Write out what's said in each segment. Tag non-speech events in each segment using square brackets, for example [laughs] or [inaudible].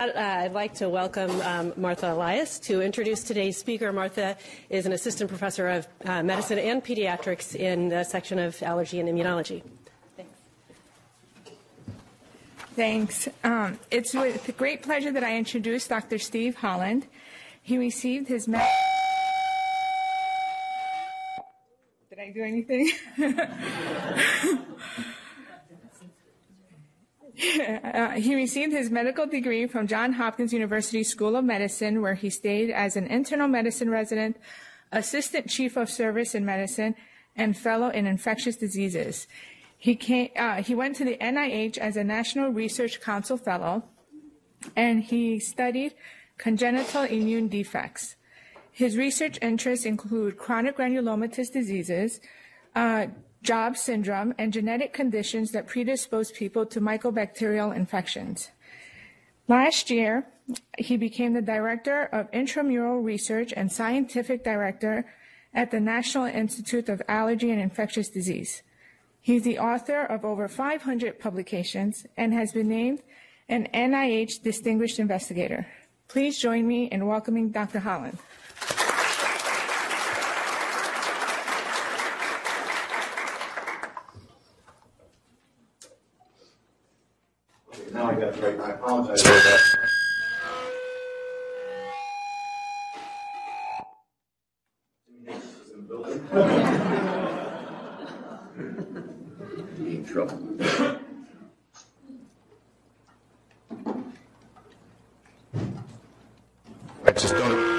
Uh, I'd like to welcome um, Martha Elias to introduce today's speaker. Martha is an assistant professor of uh, medicine and pediatrics in the section of allergy and immunology. Thanks. Thanks. Um, it's with great pleasure that I introduce Dr. Steve Holland. He received his. Did I do anything? [laughs] [laughs] He received his medical degree from Johns Hopkins University School of Medicine, where he stayed as an internal medicine resident, assistant chief of service in medicine, and fellow in infectious diseases. He, came, uh, he went to the NIH as a National Research Council fellow, and he studied congenital immune defects. His research interests include chronic granulomatous diseases, uh, Job syndrome, and genetic conditions that predispose people to mycobacterial infections. Last year, he became the director of intramural research and scientific director at the National Institute of Allergy and Infectious Disease. He's the author of over 500 publications and has been named an NIH Distinguished Investigator. Please join me in welcoming Dr. Holland. Now I got it right. I apologize for that. in trouble. I just don't.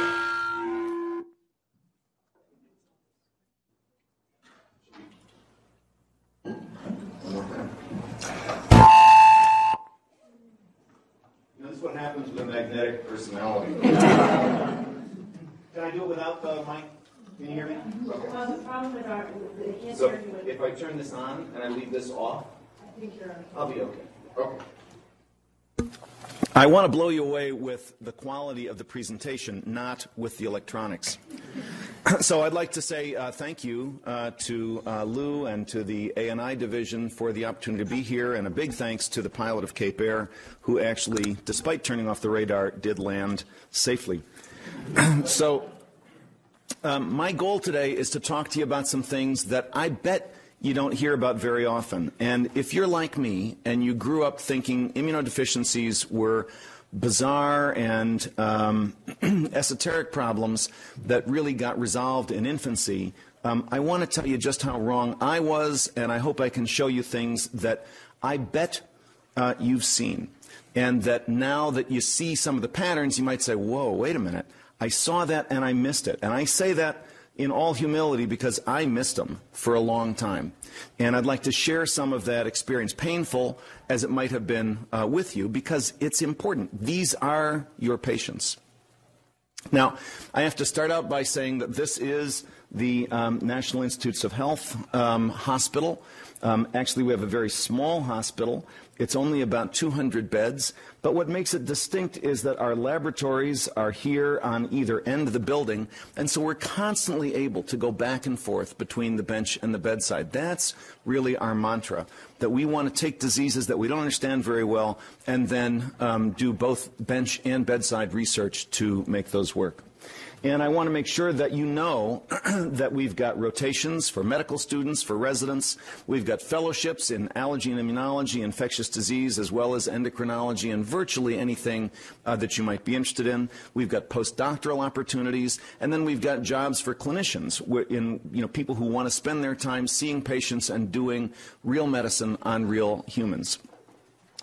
happens with a magnetic personality. [laughs] Can I do it without the mic? Can you hear me? Okay. Well, the problem with our, the so if I turn this on and I leave this off, I think you're okay. I'll be okay. Okay. I want to blow you away with the quality of the presentation, not with the electronics. [coughs] so I'd like to say uh, thank you uh, to uh, Lou and to the ANI division for the opportunity to be here, and a big thanks to the pilot of Cape Air, who actually, despite turning off the radar, did land safely. [coughs] so um, my goal today is to talk to you about some things that I bet you don't hear about very often. And if you're like me and you grew up thinking immunodeficiencies were bizarre and um, [clears throat] esoteric problems that really got resolved in infancy, um, I want to tell you just how wrong I was, and I hope I can show you things that I bet uh, you've seen. And that now that you see some of the patterns, you might say, whoa, wait a minute. I saw that and I missed it. And I say that in all humility because I missed them for a long time. And I'd like to share some of that experience, painful as it might have been uh, with you, because it's important. These are your patients. Now, I have to start out by saying that this is the um, National Institutes of Health um, hospital. Um, actually, we have a very small hospital. It's only about 200 beds. But what makes it distinct is that our laboratories are here on either end of the building, and so we're constantly able to go back and forth between the bench and the bedside. That's really our mantra, that we want to take diseases that we don't understand very well and then um, do both bench and bedside research to make those work. And I want to make sure that you know [clears throat] that we've got rotations for medical students, for residents. We've got fellowships in allergy and immunology, infectious disease, as well as endocrinology and virtually anything uh, that you might be interested in. We've got postdoctoral opportunities. And then we've got jobs for clinicians, in, you know, people who want to spend their time seeing patients and doing real medicine on real humans.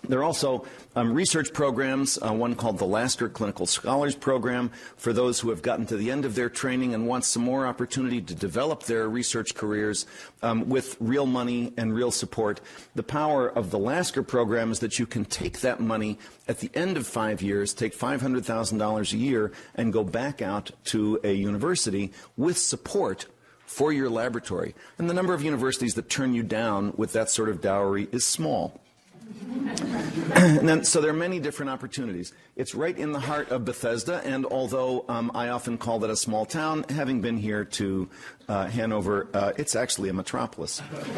There are also um, research programs, uh, one called the Lasker Clinical Scholars Program, for those who have gotten to the end of their training and want some more opportunity to develop their research careers um, with real money and real support. The power of the Lasker program is that you can take that money at the end of five years, take $500,000 a year, and go back out to a university with support for your laboratory. And the number of universities that turn you down with that sort of dowry is small. [coughs] and then, so there are many different opportunities. It's right in the heart of Bethesda, and although um, I often call that a small town, having been here to uh, Hanover, uh, it's actually a metropolis. [coughs]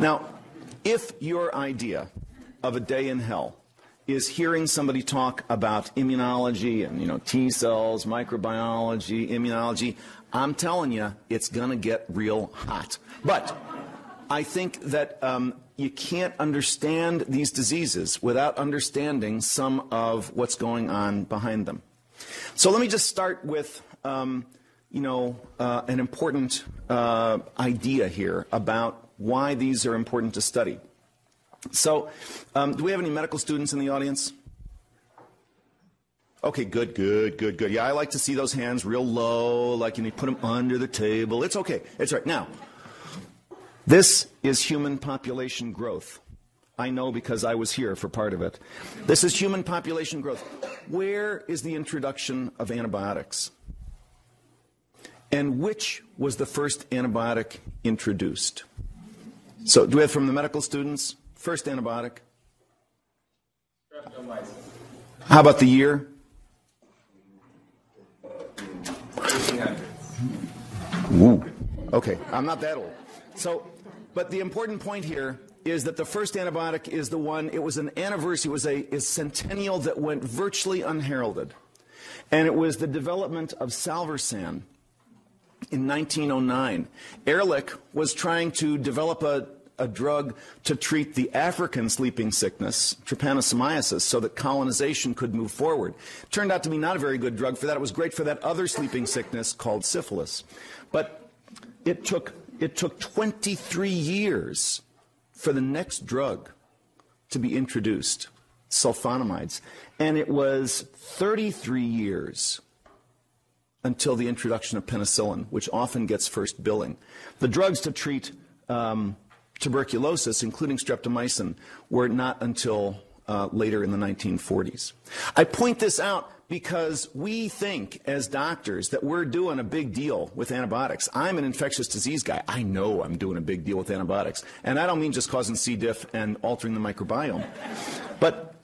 now, if your idea of a day in hell is hearing somebody talk about immunology and you know T cells, microbiology, immunology. I'm telling you, it's going to get real hot. But I think that um, you can't understand these diseases without understanding some of what's going on behind them. So let me just start with, um, you know, uh, an important uh, idea here about why these are important to study. So, um, do we have any medical students in the audience? Okay, good, good, good, good. Yeah, I like to see those hands real low, like you need to put them under the table. It's okay. It's right. Now, this is human population growth. I know because I was here for part of it. This is human population growth. Where is the introduction of antibiotics? And which was the first antibiotic introduced? So, do we have from the medical students? First antibiotic? How about the year? Ooh. Okay, I'm not that old. So, but the important point here is that the first antibiotic is the one, it was an anniversary, it was a, a centennial that went virtually unheralded. And it was the development of Salvarsan in 1909. Ehrlich was trying to develop a, a drug to treat the African sleeping sickness, trypanosomiasis, so that colonization could move forward. Turned out to be not a very good drug for that. It was great for that other sleeping sickness called syphilis. But it took it took 23 years for the next drug to be introduced, sulfonamides. And it was 33 years until the introduction of penicillin, which often gets first billing. The drugs to treat um, tuberculosis, including streptomycin, were not until uh, later in the 1940s. I point this out because we think as doctors that we're doing a big deal with antibiotics. I'm an infectious disease guy. I know I'm doing a big deal with antibiotics. And I don't mean just causing C. diff and altering the microbiome. But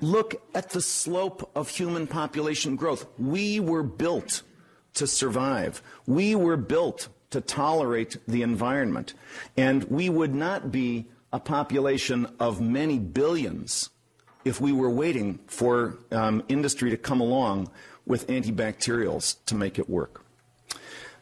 look at the slope of human population growth. We were built to survive. We were built to tolerate the environment. And we would not be a population of many billions if we were waiting for um, industry to come along with antibacterials to make it work.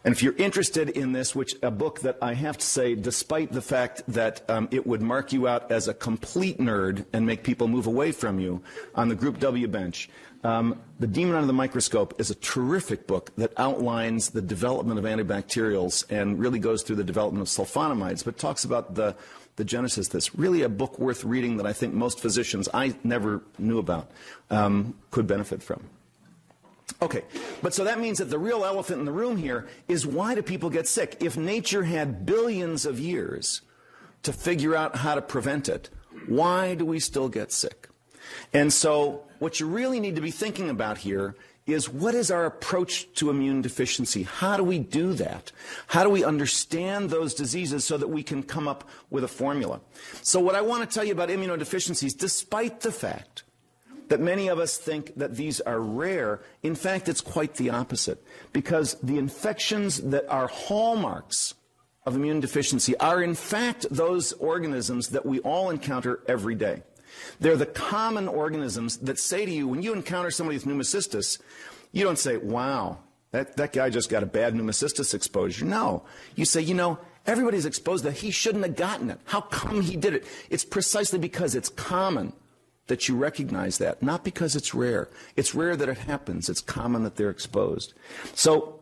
And if you're interested in this, which a book that I have to say, despite the fact that um, it would mark you out as a complete nerd and make people move away from you on the Group W bench, um, The Demon Under the Microscope is a terrific book that outlines the development of antibacterials and really goes through the development of sulfonamides, but talks about the the genesis this. Really a book worth reading that I think most physicians I never knew about um, could benefit from. Okay, but so that means that the real elephant in the room here is why do people get sick? If nature had billions of years to figure out how to prevent it, why do we still get sick? And so what you really need to be thinking about here is what is our approach to immune deficiency? How do we do that? How do we understand those diseases so that we can come up with a formula? So what I want to tell you about immunodeficiencies, despite the fact that many of us think that these are rare, in fact, it's quite the opposite. Because the infections that are hallmarks of immune deficiency are, in fact, those organisms that we all encounter every day. They're the common organisms that say to you, when you encounter somebody with pneumocystis, you don't say, wow, that, that guy just got a bad pneumocystis exposure. No. You say, you know, everybody's exposed that he shouldn't have gotten it. How come he did it? It's precisely because it's common that you recognize that, not because it's rare. It's rare that it happens. It's common that they're exposed. So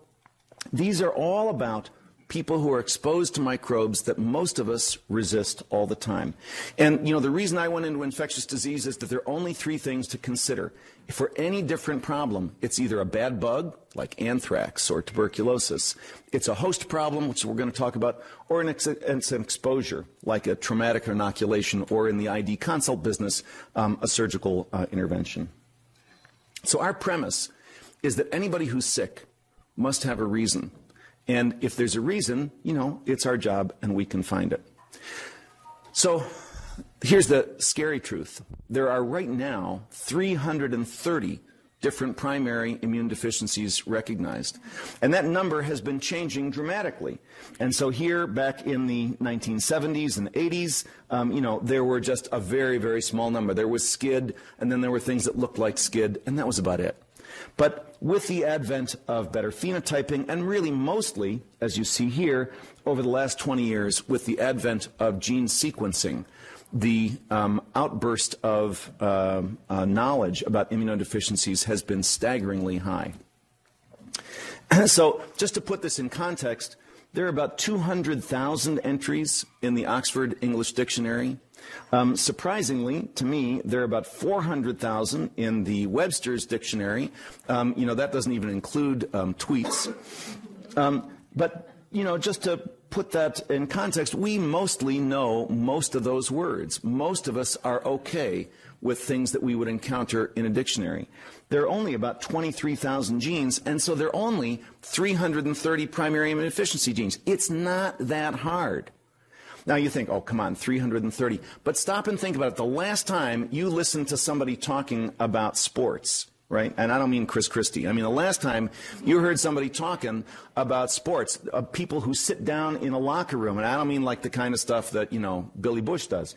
these are all about people who are exposed to microbes that most of us resist all the time. And, you know, the reason I went into infectious disease is that there are only three things to consider. For any different problem, it's either a bad bug, like anthrax or tuberculosis, it's a host problem, which we're going to talk about, or an ex- an exposure, like a traumatic inoculation, or in the ID consult business, um, a surgical uh, intervention. So our premise is that anybody who's sick must have a reason and if there's a reason, you know, it's our job and we can find it. So here's the scary truth there are right now 330 different primary immune deficiencies recognized. And that number has been changing dramatically. And so here, back in the 1970s and 80s, um, you know, there were just a very, very small number. There was SCID, and then there were things that looked like SCID, and that was about it. But with the advent of better phenotyping, and really mostly, as you see here, over the last 20 years, with the advent of gene sequencing, the um, outburst of uh, uh, knowledge about immunodeficiencies has been staggeringly high. [clears throat] so, just to put this in context, there are about 200,000 entries in the Oxford English Dictionary. Um, surprisingly, to me, there are about 400,000 in the Webster's Dictionary. Um, you know, that doesn't even include um, tweets. Um, but, you know, just to put that in context, we mostly know most of those words. Most of us are okay with things that we would encounter in a dictionary. There are only about 23,000 genes, and so there are only 330 primary immunodeficiency genes. It's not that hard. Now you think, oh, come on, 330. But stop and think about it. The last time you listened to somebody talking about sports, right? And I don't mean Chris Christie. I mean the last time you heard somebody talking about sports, uh, people who sit down in a locker room, and I don't mean like the kind of stuff that, you know, Billy Bush does.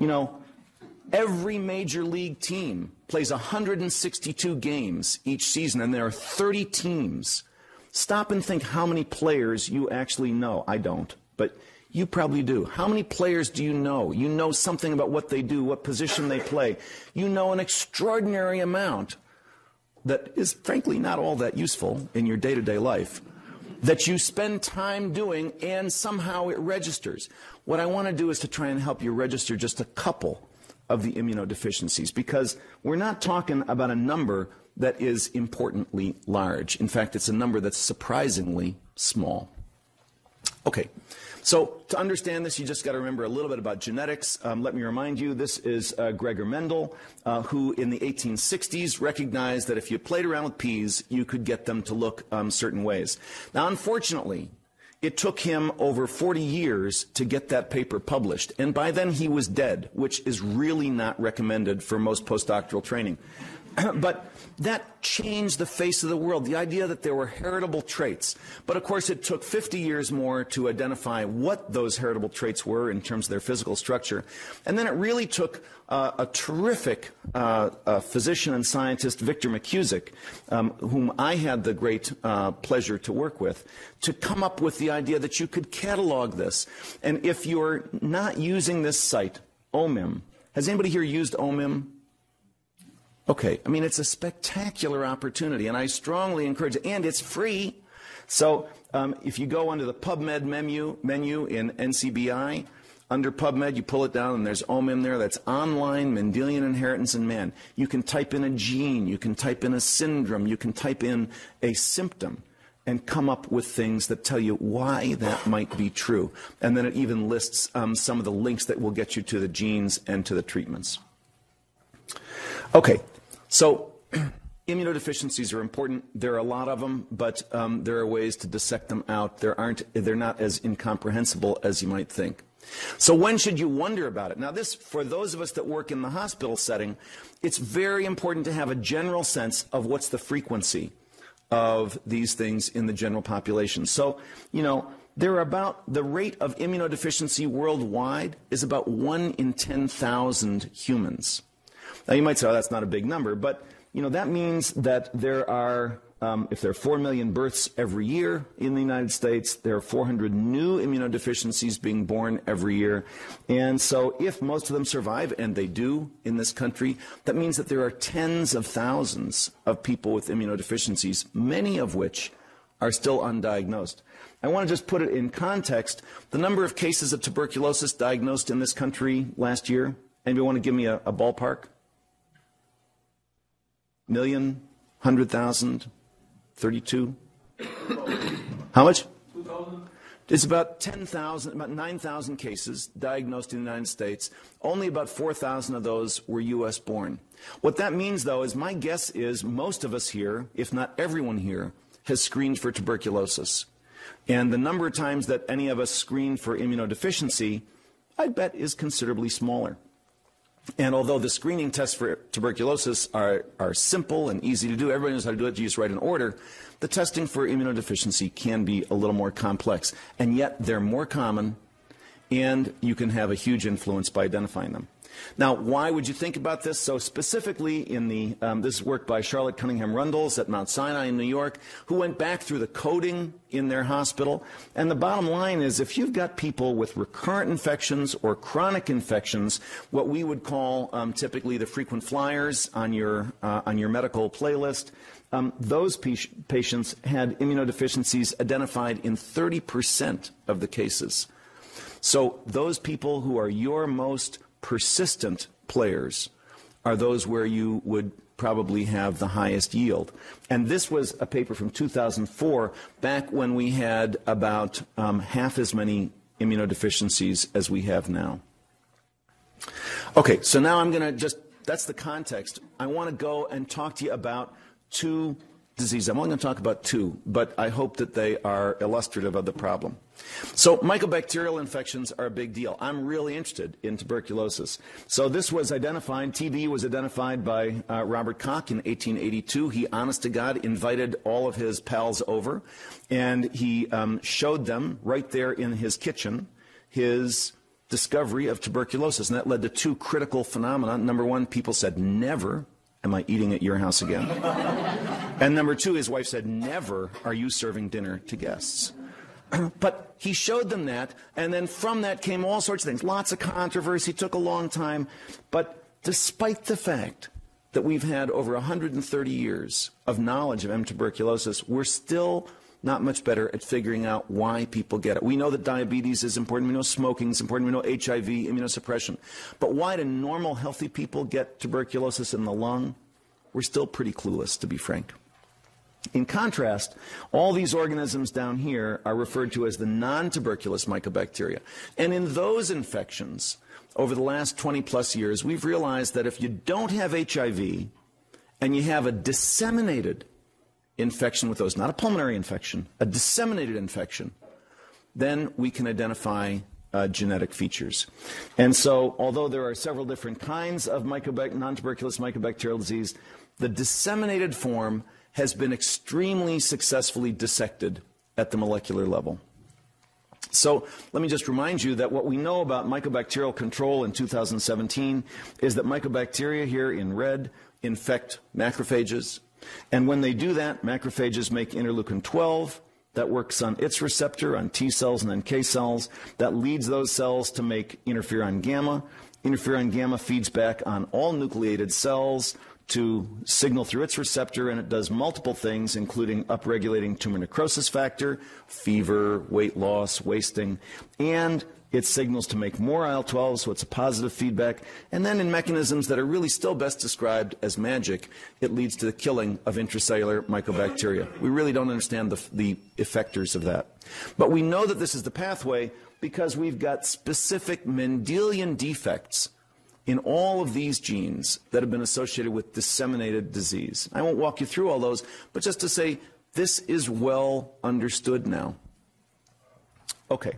You know, every major league team plays 162 games each season, and there are 30 teams. Stop and think how many players you actually know. I don't, but you probably do. How many players do you know? You know something about what they do, what position they play. You know an extraordinary amount that is frankly not all that useful in your day to day life that you spend time doing and somehow it registers. What I want to do is to try and help you register just a couple of the immunodeficiencies because we're not talking about a number that is importantly large. In fact, it's a number that's surprisingly small. Okay. So to understand this, you just got to remember a little bit about genetics. Um, let me remind you, this is uh, Gregor Mendel, uh, who in the 1860s recognized that if you played around with peas, you could get them to look um, certain ways. Now, unfortunately, it took him over 40 years to get that paper published, and by then he was dead, which is really not recommended for most postdoctoral training. [clears throat] but that changed the face of the world, the idea that there were heritable traits. But of course, it took 50 years more to identify what those heritable traits were in terms of their physical structure. And then it really took uh, a terrific uh, uh, physician and scientist, Victor McKusick, um, whom I had the great uh, pleasure to work with, to come up with the idea that you could catalog this. And if you're not using this site, OMIM, has anybody here used OMIM? Okay, I mean, it's a spectacular opportunity, and I strongly encourage it, and it's free. So um, if you go under the PubMed menu, menu in NCBI, under PubMed, you pull it down, and there's OMIM there. That's online Mendelian inheritance in man. You can type in a gene, you can type in a syndrome, you can type in a symptom, and come up with things that tell you why that might be true. And then it even lists um, some of the links that will get you to the genes and to the treatments. Okay, so, [clears throat] immunodeficiencies are important. There are a lot of them, but um, there are ways to dissect them out. There aren't, they're not as incomprehensible as you might think. So when should you wonder about it? Now this, for those of us that work in the hospital setting, it's very important to have a general sense of what's the frequency of these things in the general population. So, you know, there are about, the rate of immunodeficiency worldwide is about 1 in 10,000 humans. Now you might say, oh, that's not a big number, but you know that means that there are, um, if there are four million births every year in the United States, there are 400 new immunodeficiencies being born every year, and so if most of them survive, and they do in this country, that means that there are tens of thousands of people with immunodeficiencies, many of which are still undiagnosed. I want to just put it in context. The number of cases of tuberculosis diagnosed in this country last year, anybody want to give me a, a ballpark? Million, hundred thousand, thirty-two. How much? It's about 10,000, about 9,000 cases diagnosed in the United States. Only about 4,000 of those were U.S. born. What that means, though, is my guess is most of us here, if not everyone here, has screened for tuberculosis. And the number of times that any of us screen for immunodeficiency, I bet, is considerably smaller. And although the screening tests for tuberculosis are, are simple and easy to do, everybody knows how to do it, you just write an order, the testing for immunodeficiency can be a little more complex. And yet they're more common, and you can have a huge influence by identifying them. Now, why would you think about this? So specifically in the, um, this work by Charlotte Cunningham Rundles at Mount Sinai in New York, who went back through the coding in their hospital. And the bottom line is if you've got people with recurrent infections or chronic infections, what we would call um, typically the frequent flyers on your, uh, on your medical playlist, um, those patients had immunodeficiencies identified in 30% of the cases. So those people who are your most persistent players are those where you would probably have the highest yield. And this was a paper from 2004, back when we had about um, half as many immunodeficiencies as we have now. Okay, so now I'm going to just, that's the context. I want to go and talk to you about two diseases. I'm only going to talk about two, but I hope that they are illustrative of the problem. So mycobacterial infections are a big deal. I'm really interested in tuberculosis. So this was identified, TB was identified by uh, Robert Koch in 1882. He, honest to God, invited all of his pals over, and he um, showed them right there in his kitchen his discovery of tuberculosis. And that led to two critical phenomena. Number one, people said, never am I eating at your house again? [laughs] and number two, his wife said, never are you serving dinner to guests. [clears throat] but he showed them that, and then from that came all sorts of things. Lots of controversy, took a long time. But despite the fact that we've had over 130 years of knowledge of M. tuberculosis, we're still not much better at figuring out why people get it. We know that diabetes is important. We know smoking is important. We know HIV, immunosuppression. But why do normal, healthy people get tuberculosis in the lung? We're still pretty clueless, to be frank. In contrast, all these organisms down here are referred to as the non-tuberculous mycobacteria. And in those infections, over the last 20 plus years, we've realized that if you don't have HIV and you have a disseminated infection with those, not a pulmonary infection, a disseminated infection, then we can identify uh, genetic features. And so, although there are several different kinds of non tuberculous mycobacterial disease, the disseminated form has been extremely successfully dissected at the molecular level. So let me just remind you that what we know about mycobacterial control in 2017 is that mycobacteria here in red infect macrophages, and when they do that, macrophages make interleukin 12 that works on its receptor on T cells and NK cells. That leads those cells to make interferon gamma. Interferon gamma feeds back on all nucleated cells to signal through its receptor, and it does multiple things, including upregulating tumor necrosis factor, fever, weight loss, wasting, and it signals to make more IL 12, so it's a positive feedback. And then in mechanisms that are really still best described as magic, it leads to the killing of intracellular mycobacteria. We really don't understand the, the effectors of that. But we know that this is the pathway because we've got specific Mendelian defects in all of these genes that have been associated with disseminated disease. I won't walk you through all those, but just to say this is well understood now. Okay.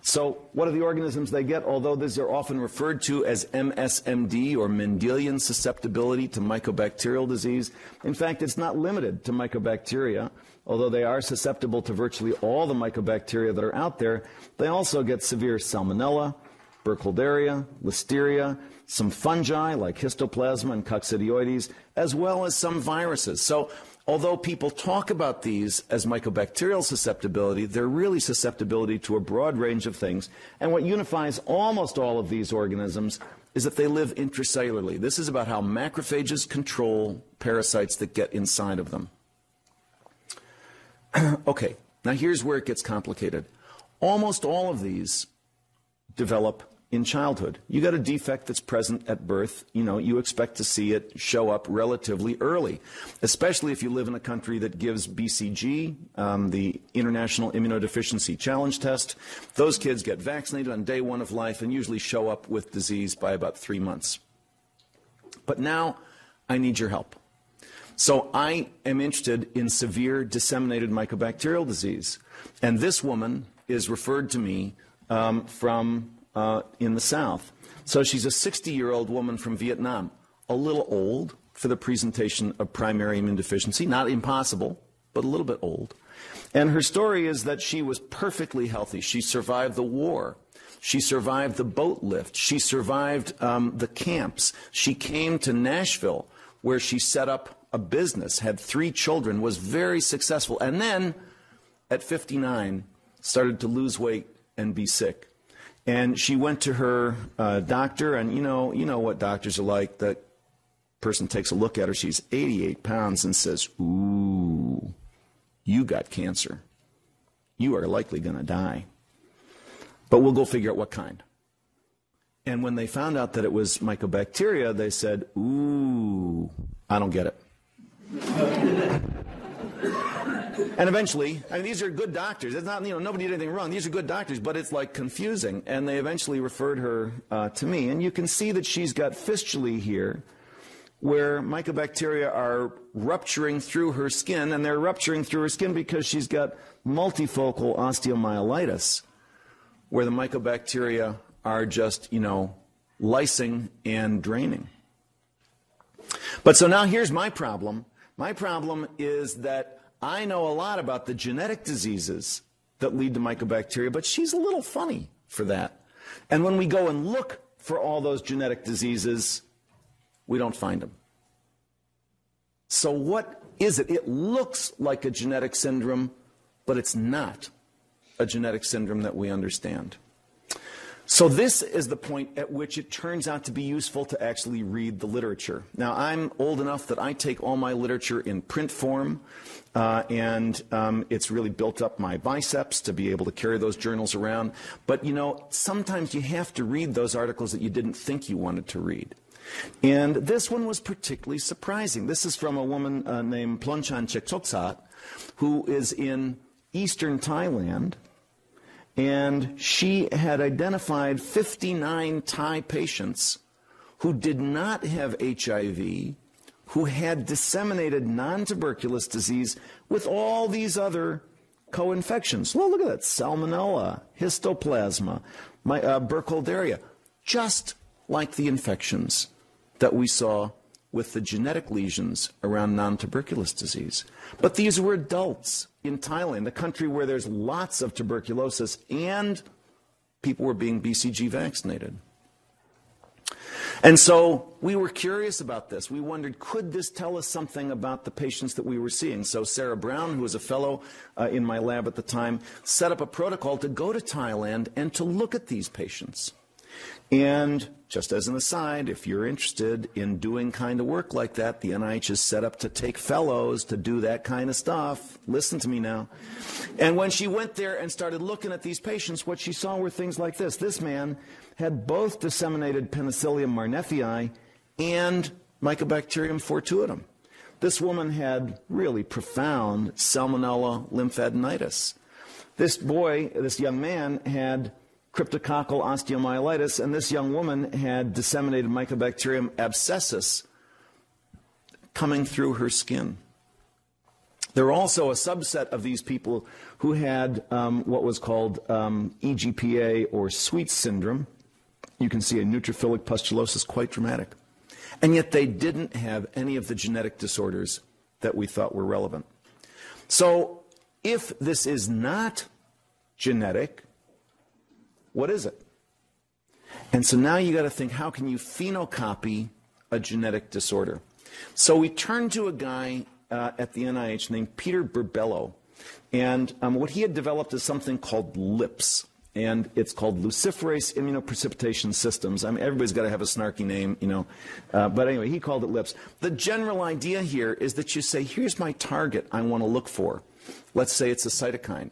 So, what are the organisms they get? Although these are often referred to as MSMD or Mendelian susceptibility to mycobacterial disease, in fact, it's not limited to mycobacteria. Although they are susceptible to virtually all the mycobacteria that are out there, they also get severe salmonella, burkholderia, listeria, some fungi like histoplasma and coccidioides, as well as some viruses. So although people talk about these as mycobacterial susceptibility, they're really susceptibility to a broad range of things. And what unifies almost all of these organisms is that they live intracellularly. This is about how macrophages control parasites that get inside of them. [clears throat] okay, now here's where it gets complicated. Almost all of these develop in childhood. You got a defect that's present at birth, you know, you expect to see it show up relatively early, especially if you live in a country that gives BCG, um, the International Immunodeficiency Challenge Test. Those kids get vaccinated on day one of life and usually show up with disease by about three months. But now I need your help. So I am interested in severe disseminated mycobacterial disease. And this woman is referred to me um, from uh, in the South. So she's a 60 year old woman from Vietnam, a little old for the presentation of primary immune deficiency, not impossible, but a little bit old. And her story is that she was perfectly healthy. She survived the war. She survived the boat lift. She survived um, the camps. She came to Nashville, where she set up a business, had three children, was very successful, and then at 59 started to lose weight and be sick. And she went to her uh, doctor, and you know, you know what doctors are like. That person takes a look at her. She's 88 pounds and says, "Ooh, you got cancer. You are likely going to die. But we'll go figure out what kind." And when they found out that it was mycobacteria, they said, "Ooh, I don't get it." And eventually, I mean, these are good doctors. It's not, you know, nobody did anything wrong. These are good doctors, but it's like confusing. And they eventually referred her uh, to me. And you can see that she's got fistulae here, where mycobacteria are rupturing through her skin, and they're rupturing through her skin because she's got multifocal osteomyelitis, where the mycobacteria are just, you know, lysing and draining. But so now here's my problem. My problem is that I know a lot about the genetic diseases that lead to mycobacteria, but she's a little funny for that. And when we go and look for all those genetic diseases, we don't find them. So, what is it? It looks like a genetic syndrome, but it's not a genetic syndrome that we understand. So, this is the point at which it turns out to be useful to actually read the literature. Now, I'm old enough that I take all my literature in print form, uh, and um, it's really built up my biceps to be able to carry those journals around. But, you know, sometimes you have to read those articles that you didn't think you wanted to read. And this one was particularly surprising. This is from a woman uh, named Ploenchan Chetchotisakd, who is in eastern Thailand and she had identified 59 Thai patients who did not have HIV, who had disseminated non tuberculous disease with all these other co infections. Well, look at that salmonella, histoplasma, my, uh, burkholderia, just like the infections that we saw with the genetic lesions around non tuberculous disease. But these were adults in Thailand, a country where there's lots of tuberculosis and people were being BCG vaccinated. And so we were curious about this. We wondered, could this tell us something about the patients that we were seeing? So Sarah Brown, who was a fellow uh, in my lab at the time, set up a protocol to go to Thailand and to look at these patients. And just as an aside, if you're interested in doing kind of work like that, the NIH is set up to take fellows to do that kind of stuff. Listen to me now. And when she went there and started looking at these patients, what she saw were things like this. This man had both disseminated Penicillium marneffei and Mycobacterium fortuitum. This woman had really profound salmonella lymphadenitis. This boy, this young man, had cryptococcal osteomyelitis, and this young woman had disseminated Mycobacterium abscessus coming through her skin. There were also a subset of these people who had um, what was called um, EGPA or Sweet syndrome. You can see a neutrophilic pustulosis, quite dramatic. And yet they didn't have any of the genetic disorders that we thought were relevant. So if this is not genetic, what is it? And so now you got to think how can you phenocopy a genetic disorder? So we turned to a guy uh, at the NIH named Peter Burbelo. And um, what he had developed is something called LIPS. And it's called luciferase immunoprecipitation systems. I mean, everybody's got to have a snarky name, you know. Uh, but anyway, he called it LIPS. The general idea here is that you say, here's my target I want to look for. Let's say it's a cytokine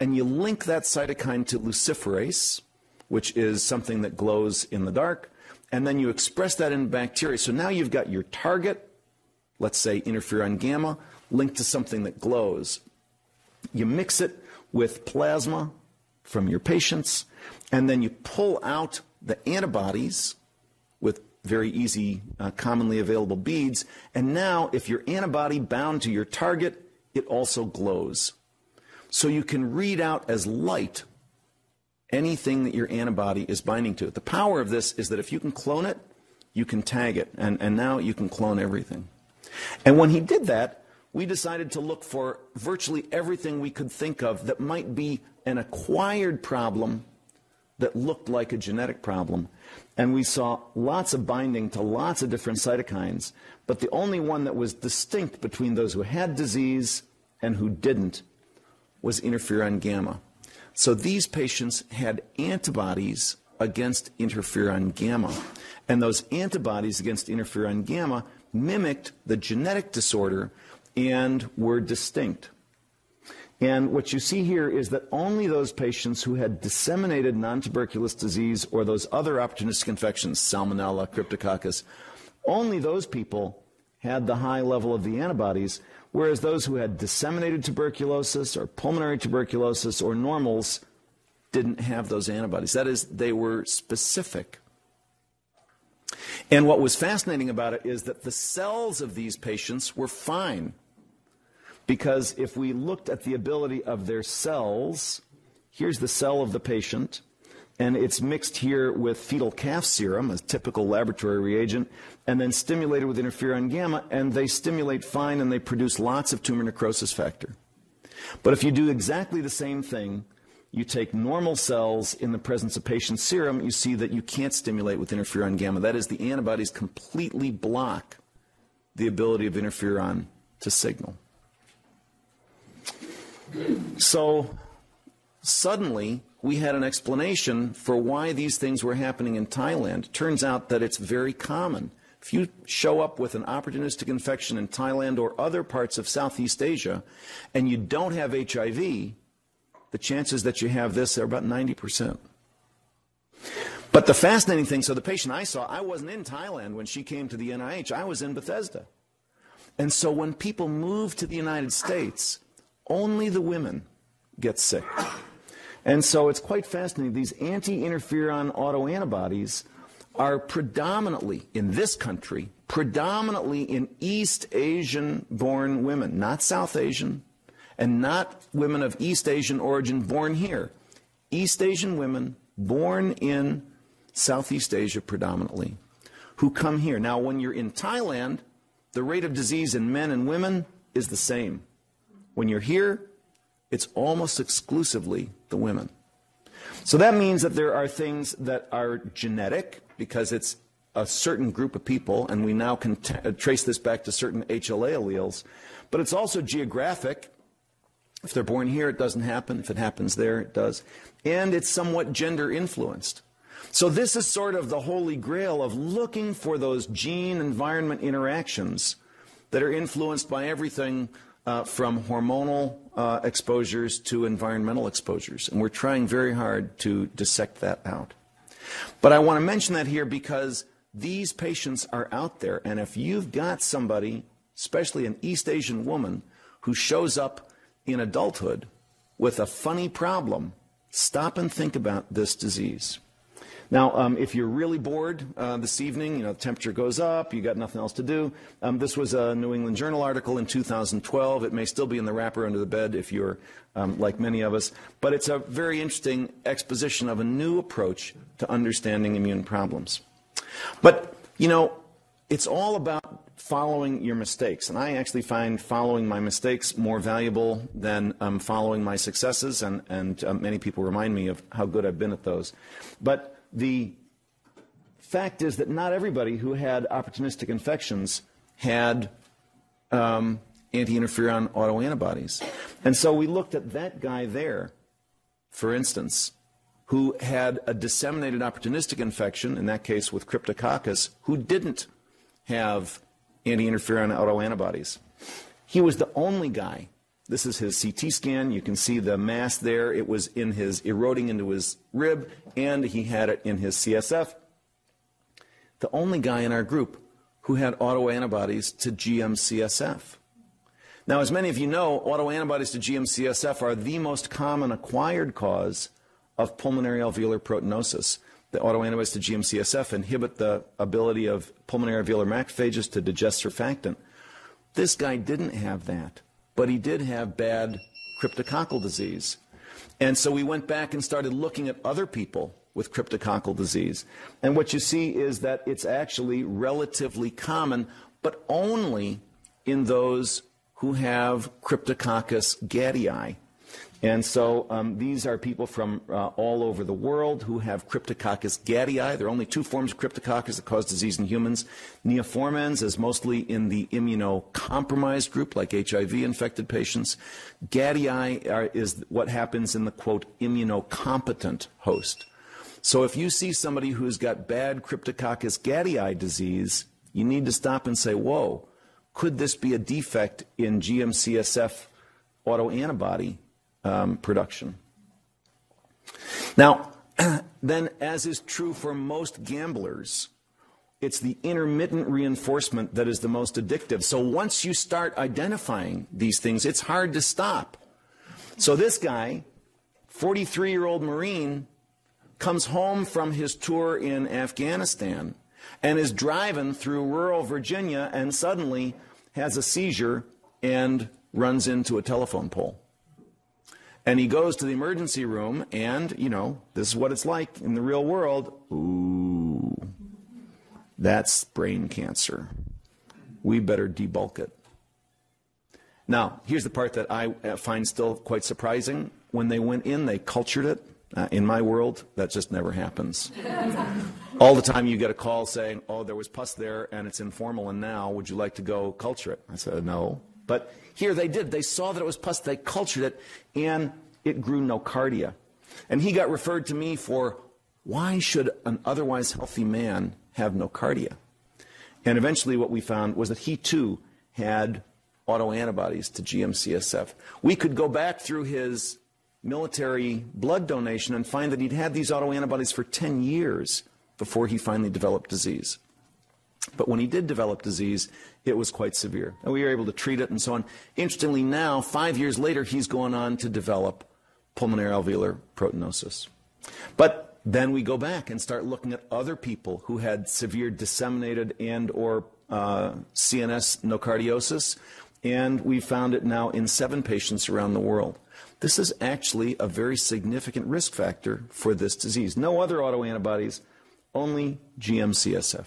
and you link that cytokine to luciferase, which is something that glows in the dark, and then you express that in bacteria. So now you've got your target, let's say interferon gamma, linked to something that glows. You mix it with plasma from your patients, and then you pull out the antibodies with very easy, uh, commonly available beads. And now, if your antibody bound to your target, it also glows. So you can read out as light anything that your antibody is binding to. The power of this is that if you can clone it, you can tag it, and, and now you can clone everything. And when he did that, we decided to look for virtually everything we could think of that might be an acquired problem that looked like a genetic problem. And we saw lots of binding to lots of different cytokines, but the only one that was distinct between those who had disease and who didn't was interferon gamma. So these patients had antibodies against interferon gamma. And those antibodies against interferon gamma mimicked the genetic disorder and were distinct. And what you see here is that only those patients who had disseminated non-tuberculous disease or those other opportunistic infections, salmonella, cryptococcus, only those people had the high level of the antibodies, whereas those who had disseminated tuberculosis or pulmonary tuberculosis or normals didn't have those antibodies. That is, they were specific. And what was fascinating about it is that the cells of these patients were fine. Because if we looked at the ability of their cells, here's the cell of the patient, and it's mixed here with fetal calf serum, a typical laboratory reagent, and then stimulated with interferon gamma, and they stimulate fine and they produce lots of tumor necrosis factor. But if you do exactly the same thing, you take normal cells in the presence of patient serum, you see that you can't stimulate with interferon gamma. That is, the antibodies completely block the ability of interferon to signal. So suddenly, we had an explanation for why these things were happening in Thailand. Turns out that it's very common. If you show up with an opportunistic infection in Thailand or other parts of Southeast Asia and you don't have HIV, the chances that you have this are about 90%. But the fascinating thing so the patient I saw, I wasn't in Thailand when she came to the NIH, I was in Bethesda. And so when people move to the United States, only the women get sick. And so it's quite fascinating. These anti interferon autoantibodies are predominantly, in this country, predominantly in East Asian born women, not South Asian, and not women of East Asian origin born here. East Asian women born in Southeast Asia predominantly, who come here. Now, when you're in Thailand, the rate of disease in men and women is the same. When you're here, it's almost exclusively the women. So that means that there are things that are genetic because it's a certain group of people, and we now can t- uh, trace this back to certain HLA alleles. But it's also geographic. If they're born here, it doesn't happen. If it happens there, it does. And it's somewhat gender influenced. So this is sort of the holy grail of looking for those gene environment interactions that are influenced by everything uh, from hormonal uh, exposures to environmental exposures. And we're trying very hard to dissect that out. But I want to mention that here because these patients are out there. And if you've got somebody, especially an East Asian woman, who shows up in adulthood with a funny problem, stop and think about this disease. Now, um, if you're really bored uh, this evening, you know, the temperature goes up, you got nothing else to do. Um, this was a New England Journal article in 2012. It may still be in the wrapper under the bed if you're um, like many of us, but it's a very interesting exposition of a new approach to understanding immune problems. But, you know, it's all about following your mistakes. And I actually find following my mistakes more valuable than um, following my successes, and, and uh, many people remind me of how good I've been at those. But the fact is that not everybody who had opportunistic infections had um, anti-interferon autoantibodies. And so we looked at that guy there, for instance, who had a disseminated opportunistic infection, in that case with Cryptococcus, who didn't have anti-interferon autoantibodies. He was the only guy this is his CT scan. You can see the mass there. It was in his eroding into his rib, and he had it in his CSF. The only guy in our group who had autoantibodies to GM-CSF. Now, as many of you know, autoantibodies to GM-CSF are the most common acquired cause of pulmonary alveolar proteinosis. The autoantibodies to GM-CSF inhibit the ability of pulmonary alveolar macrophages to digest surfactant. This guy didn't have that but he did have bad cryptococcal disease. And so we went back and started looking at other people with cryptococcal disease. And what you see is that it's actually relatively common, but only in those who have Cryptococcus gattii. And so um, these are people from uh, all over the world who have Cryptococcus gattii. There are only two forms of Cryptococcus that cause disease in humans. Neoformans is mostly in the immunocompromised group, like HIV-infected patients. Gattii are, is what happens in the, quote, immunocompetent host. So if you see somebody who's got bad Cryptococcus gattii disease, you need to stop and say, whoa, could this be a defect in GM-CSF autoantibody Um, production? Now, [clears throat] then, as is true for most gamblers, it's the intermittent reinforcement that is the most addictive. So once you start identifying these things, it's hard to stop. So this guy, 43 year old Marine, comes home from his tour in Afghanistan and is driving through rural Virginia and suddenly has a seizure and runs into a telephone pole. And he goes to the emergency room, and, you know, this is what it's like in the real world. Ooh, that's brain cancer. We better debulk it. Now, here's the part that I find still quite surprising. When they went in, they cultured it. Uh, in my world, that just never happens. [laughs] All the time you get a call saying, oh, there was pus there and it's informal, and now would you like to go culture it? I said, no. But here they did. They saw that it was pus, they cultured it, and it grew nocardia. And he got referred to me for why should an otherwise healthy man have nocardia? And eventually what we found was that he too had autoantibodies to GM-CSF. We could go back through his military blood donation and find that he'd had these autoantibodies for 10 years before he finally developed disease. But when he did develop disease, it was quite severe. And we were able to treat it and so on. Interestingly, now, five years later, he's going on to develop pulmonary alveolar proteinosis. But then we go back and start looking at other people who had severe disseminated and or uh, CNS nocardiosis, and we found it now in seven patients around the world. This is actually a very significant risk factor for this disease. No other autoantibodies, only GM-CSF.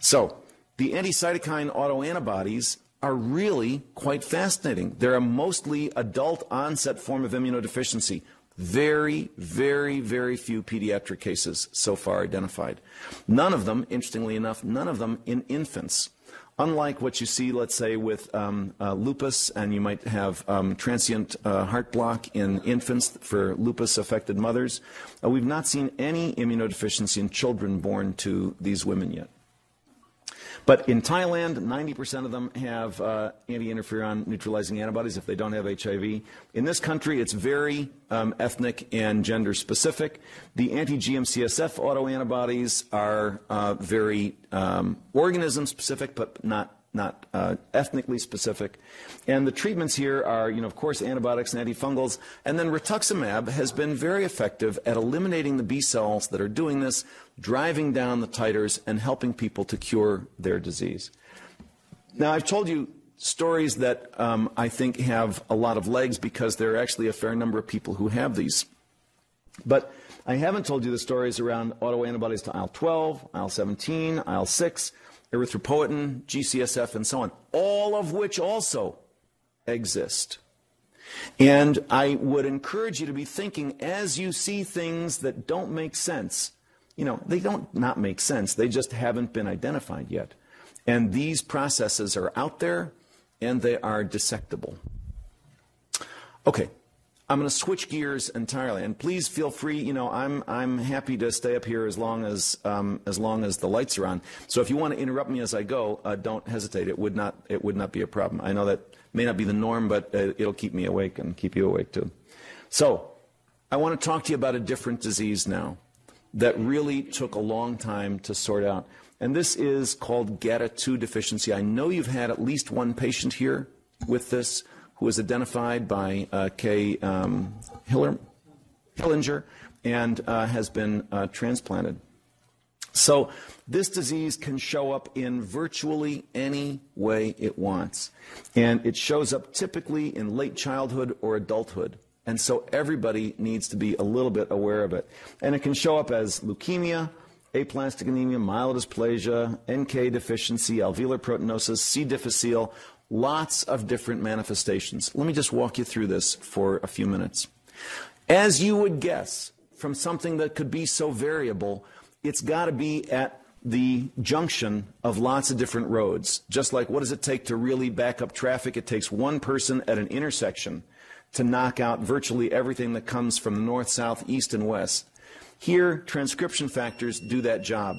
So, the anti-cytokine autoantibodies are really quite fascinating. They're a mostly adult onset form of immunodeficiency. Very, very, very few pediatric cases so far identified. None of them, interestingly enough, none of them in infants. Unlike what you see, let's say, with um, uh, lupus, and you might have um, transient uh, heart block in infants for lupus affected mothers, uh, we've not seen any immunodeficiency in children born to these women yet. But in Thailand, 90% of them have uh, anti-interferon neutralizing antibodies if they don't have HIV. In this country, it's very um, ethnic and gender specific. The anti-GM-CSF autoantibodies are uh, very um, organism specific, but not not uh, ethnically specific. And the treatments here are, you know, of course, antibiotics and antifungals. And then rituximab has been very effective at eliminating the B cells that are doing this, driving down the titers, and helping people to cure their disease. Now, I've told you stories that um, I think have a lot of legs because there are actually a fair number of people who have these. But I haven't told you the stories around autoantibodies to IL 12, IL 17, IL 6 erythropoietin, GCSF, and so on, all of which also exist. And I would encourage you to be thinking as you see things that don't make sense. You know, they don't not make sense, they just haven't been identified yet. And these processes are out there and they are dissectable. Okay, I'm going to switch gears entirely, and please feel free. You know, I'm I'm happy to stay up here as long as um, as long as the lights are on. So if you want to interrupt me as I go, uh, don't hesitate. It would not it would not be a problem. I know that may not be the norm, but uh, it'll keep me awake and keep you awake too. So I want to talk to you about a different disease now that really took a long time to sort out, and this is called GATA2 deficiency. I know you've had at least one patient here with this who was identified by uh, Kay um, Hiller, Hillinger and uh, has been uh, transplanted. So this disease can show up in virtually any way it wants. And it shows up typically in late childhood or adulthood. And so everybody needs to be a little bit aware of it. And it can show up as leukemia, aplastic anemia, myelodysplasia, NK deficiency, alveolar proteinosis, C. difficile, lots of different manifestations. Let me just walk you through this for a few minutes. As you would guess from something that could be so variable, it's got to be at the junction of lots of different roads. Just like what does it take to really back up traffic? It takes one person at an intersection to knock out virtually everything that comes from the north, south, east, and west. Here, transcription factors do that job.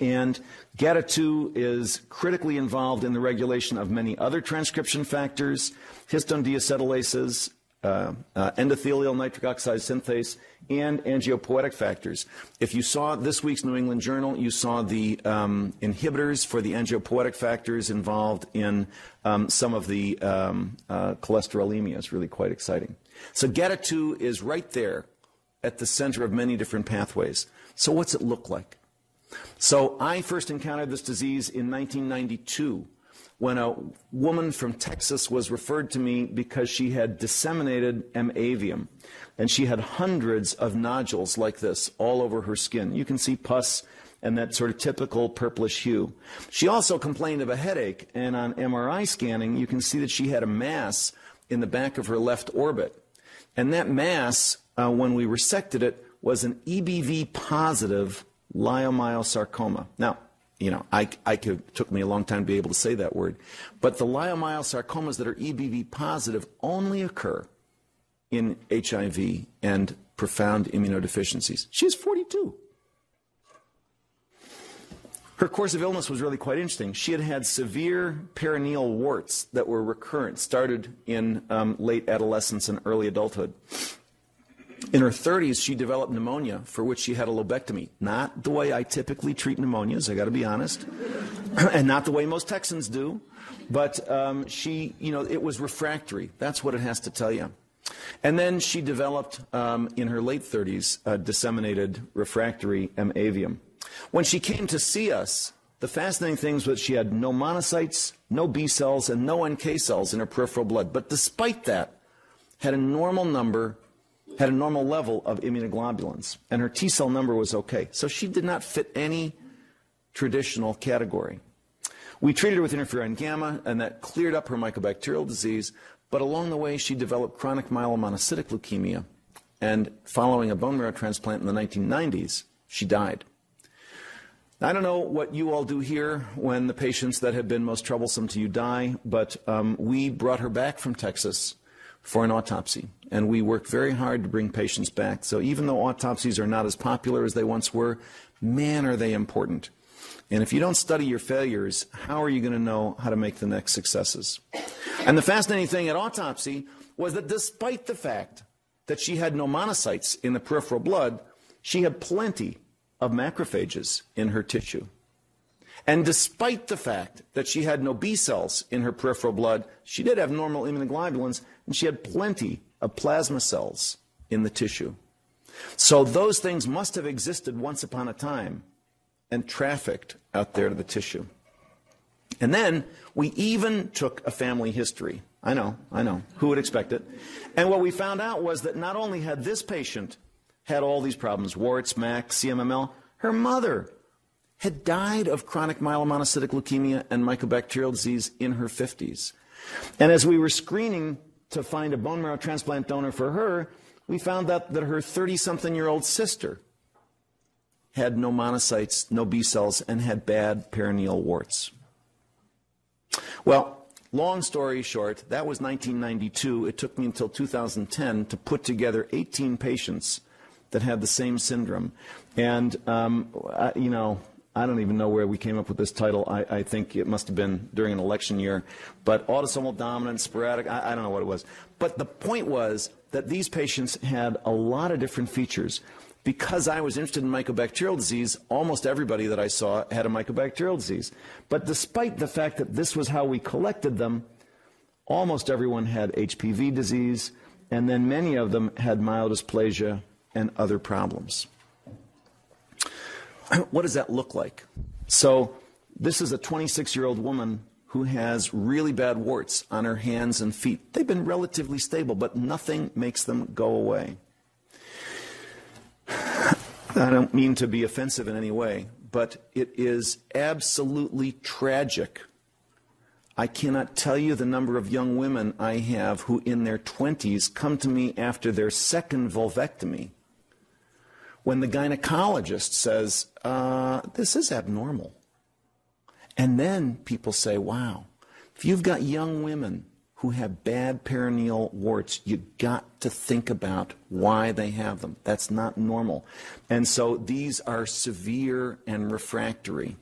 And GATA2 is critically involved in the regulation of many other transcription factors, histone deacetylases, uh, uh, endothelial nitric oxide synthase, and angiopoietic factors. If you saw this week's New England Journal, you saw the um, inhibitors for the angiopoietic factors involved in um, some of the um, uh, cholesterolemia. It's really quite exciting. So GATA2 is right there at the center of many different pathways. So what's it look like? So I first encountered this disease in 1992 when a woman from Texas was referred to me because she had disseminated M. avium. And she had hundreds of nodules like this all over her skin. You can see pus and that sort of typical purplish hue. She also complained of a headache, and on MRI scanning, you can see that she had a mass in the back of her left orbit. And that mass, uh, when we resected it, was an EBV positive leiomyosarcoma. Now, you know, I, I could, took me a long time to be able to say that word. But the leiomyosarcomas that are EBV positive only occur in HIV and profound immunodeficiencies. She's 42. Her course of illness was really quite interesting. She had had severe perineal warts that were recurrent, started in um, late adolescence and early adulthood. In her 30s, she developed pneumonia, for which she had a lobectomy. Not the way I typically treat pneumonias, I got to be honest, [clears throat] and not the way most Texans do. But um, she, you know, it was refractory. That's what it has to tell you. And then she developed, um, in her late 30s, a disseminated refractory M. avium. When she came to see us, the fascinating thing was that she had no monocytes, no B cells, and no NK cells in her peripheral blood. But despite that, had a normal number had a normal level of immunoglobulins, and her T cell number was okay. So she did not fit any traditional category. We treated her with interferon gamma, and that cleared up her mycobacterial disease, but along the way, she developed chronic myelomonocytic leukemia, and following a bone marrow transplant in the 1990s, she died. I don't know what you all do here when the patients that have been most troublesome to you die, but um, we brought her back from Texas for an autopsy. And we work very hard to bring patients back. So even though autopsies are not as popular as they once were, man, are they important. And if you don't study your failures, how are you going to know how to make the next successes? And the fascinating thing at autopsy was that despite the fact that she had no monocytes in the peripheral blood, she had plenty of macrophages in her tissue. And despite the fact that she had no B cells in her peripheral blood, she did have normal immunoglobulins, and she had plenty of plasma cells in the tissue. So those things must have existed once upon a time and trafficked out there to the tissue. And then we even took a family history. I know, I know. Who would expect it? And what we found out was that not only had this patient had all these problems, warts, MAC, CMML, her mother had died of chronic myelomonocytic leukemia and mycobacterial disease in her 50s. And as we were screening to find a bone marrow transplant donor for her, we found out that her 30 something year old sister had no monocytes, no B cells, and had bad perineal warts. Well, long story short, that was 1992. It took me until 2010 to put together 18 patients that had the same syndrome. And, um, I, you know, I don't even know where we came up with this title. I, I, think it must have been during an election year. But autosomal dominant, sporadic, I, I don't know what it was. But the point was that these patients had a lot of different features. Because I was interested in mycobacterial disease, almost everybody that I saw had a mycobacterial disease. But despite the fact that this was how we collected them, almost everyone had HPV disease, and then many of them had myelodysplasia and other problems. [clears throat] what does that look like? So, this is a 26 year old woman who has really bad warts on her hands and feet. They've been relatively stable, but nothing makes them go away. [sighs] I don't mean to be offensive in any way, but it is absolutely tragic. I cannot tell you the number of young women I have who, in their 20s, come to me after their second vulvectomy when the gynecologist says, uh, This is abnormal. And then people say, Wow, if you've got young women who have bad perineal warts, you've got to think about why they have them. That's not normal. And so these are severe and refractory.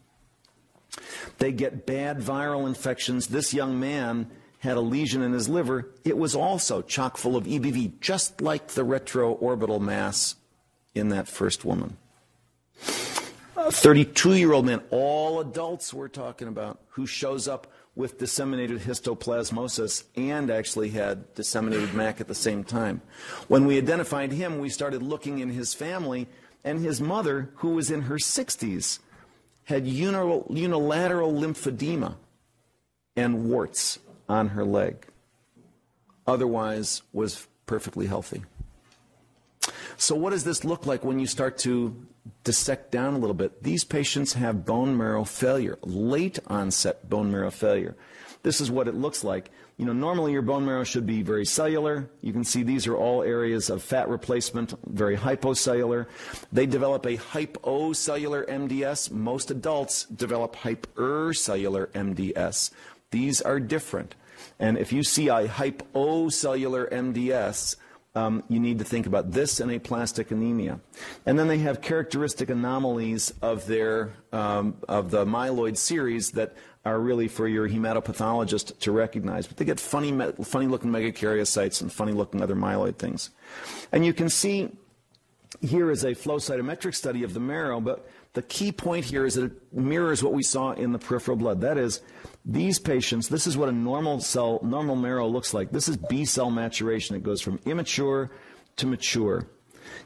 They get bad viral infections. This young man had a lesion in his liver. It was also chock full of EBV, just like the retroorbital mass in that first woman. A 32 year old man, all adults we're talking about, who shows up with disseminated histoplasmosis and actually had disseminated MAC at the same time. When we identified him, we started looking in his family, and his mother, who was in her 60s, had unilateral lymphedema and warts on her leg. Otherwise, was perfectly healthy. So, what does this look like when you start to dissect down a little bit? These patients have bone marrow failure, late onset bone marrow failure. This is what it looks like. You know, normally your bone marrow should be very cellular. You can see these are all areas of fat replacement, very hypocellular. They develop a hypocellular MDS. Most adults develop hypercellular MDS. These are different. And if you see a hypocellular MDS, um, you need to think about this and aplastic anemia. And then they have characteristic anomalies of their um, of the myeloid series that are really for your hematopathologist to recognize. But they get funny, funny looking megakaryocytes and funny looking other myeloid things. And you can see here is a flow cytometric study of the marrow, but the key point here is that it mirrors what we saw in the peripheral blood. That is, these patients, this is what a normal cell, normal marrow looks like. This is B cell maturation. It goes from immature to mature.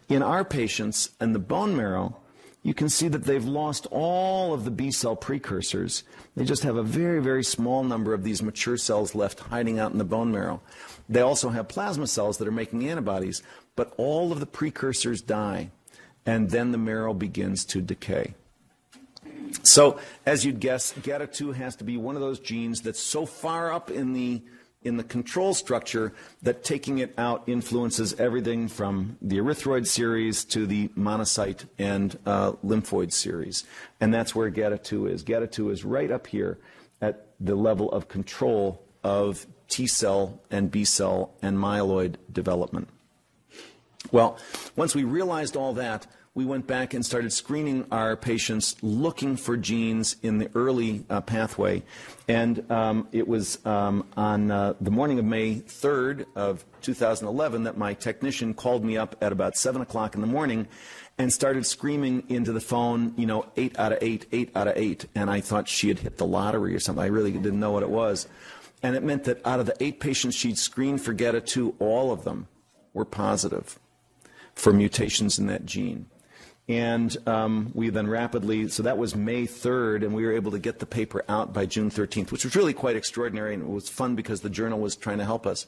In our patients and the bone marrow, you can see that they've lost all of the B cell precursors. They just have a very, very small number of these mature cells left hiding out in the bone marrow. They also have plasma cells that are making antibodies, but all of the precursors die, and then the marrow begins to decay. So, as you'd guess, GATA2 has to be one of those genes that's so far up in the in the control structure that taking it out influences everything from the erythroid series to the monocyte and uh, lymphoid series. And that's where GATA2 is. GATA2 is right up here at the level of control of T cell and B cell and myeloid development. Well, once we realized all that, we went back and started screening our patients looking for genes in the early uh, pathway. And um, it was um, on uh, the morning of May 3rd of 2011 that my technician called me up at about 7 o'clock in the morning and started screaming into the phone, you know, 8 out of 8, 8 out of 8. And I thought she had hit the lottery or something. I really didn't know what it was. And it meant that out of the eight patients she'd screened for GATA2, all of them were positive for mutations in that gene. And um, we then rapidly, so that was May 3rd, and we were able to get the paper out by June 13th, which was really quite extraordinary, and it was fun because the journal was trying to help us.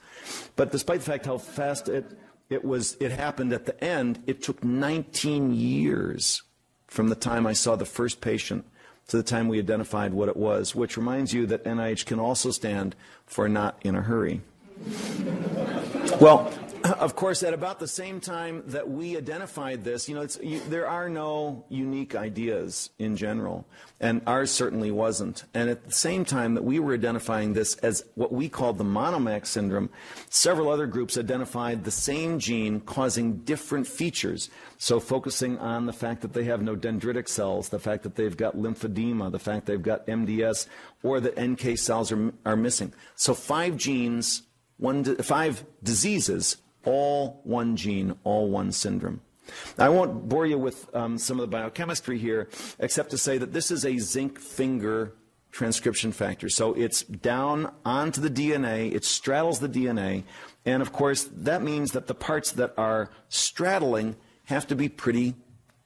But despite the fact how fast it, it, was, it happened at the end, it took 19 years from the time I saw the first patient to the time we identified what it was, which reminds you that NIH can also stand for not in a hurry. well, [clears throat] of course, at about the same time that we identified this, you know, you, there are no unique ideas in general, and ours certainly wasn't. And at the same time that we were identifying this as what we called the MonoMAC syndrome, several other groups identified the same gene causing different features. So focusing on the fact that they have no dendritic cells, the fact that they've got lymphedema, the fact they've got MDS, or that NK cells are, are missing. So five genes, one, five diseases all one gene, all one syndrome. I won't bore you with um, some of the biochemistry here, except to say that this is a zinc finger transcription factor. So it's down onto the DNA, it straddles the DNA, and of course, that means that the parts that are straddling have to be pretty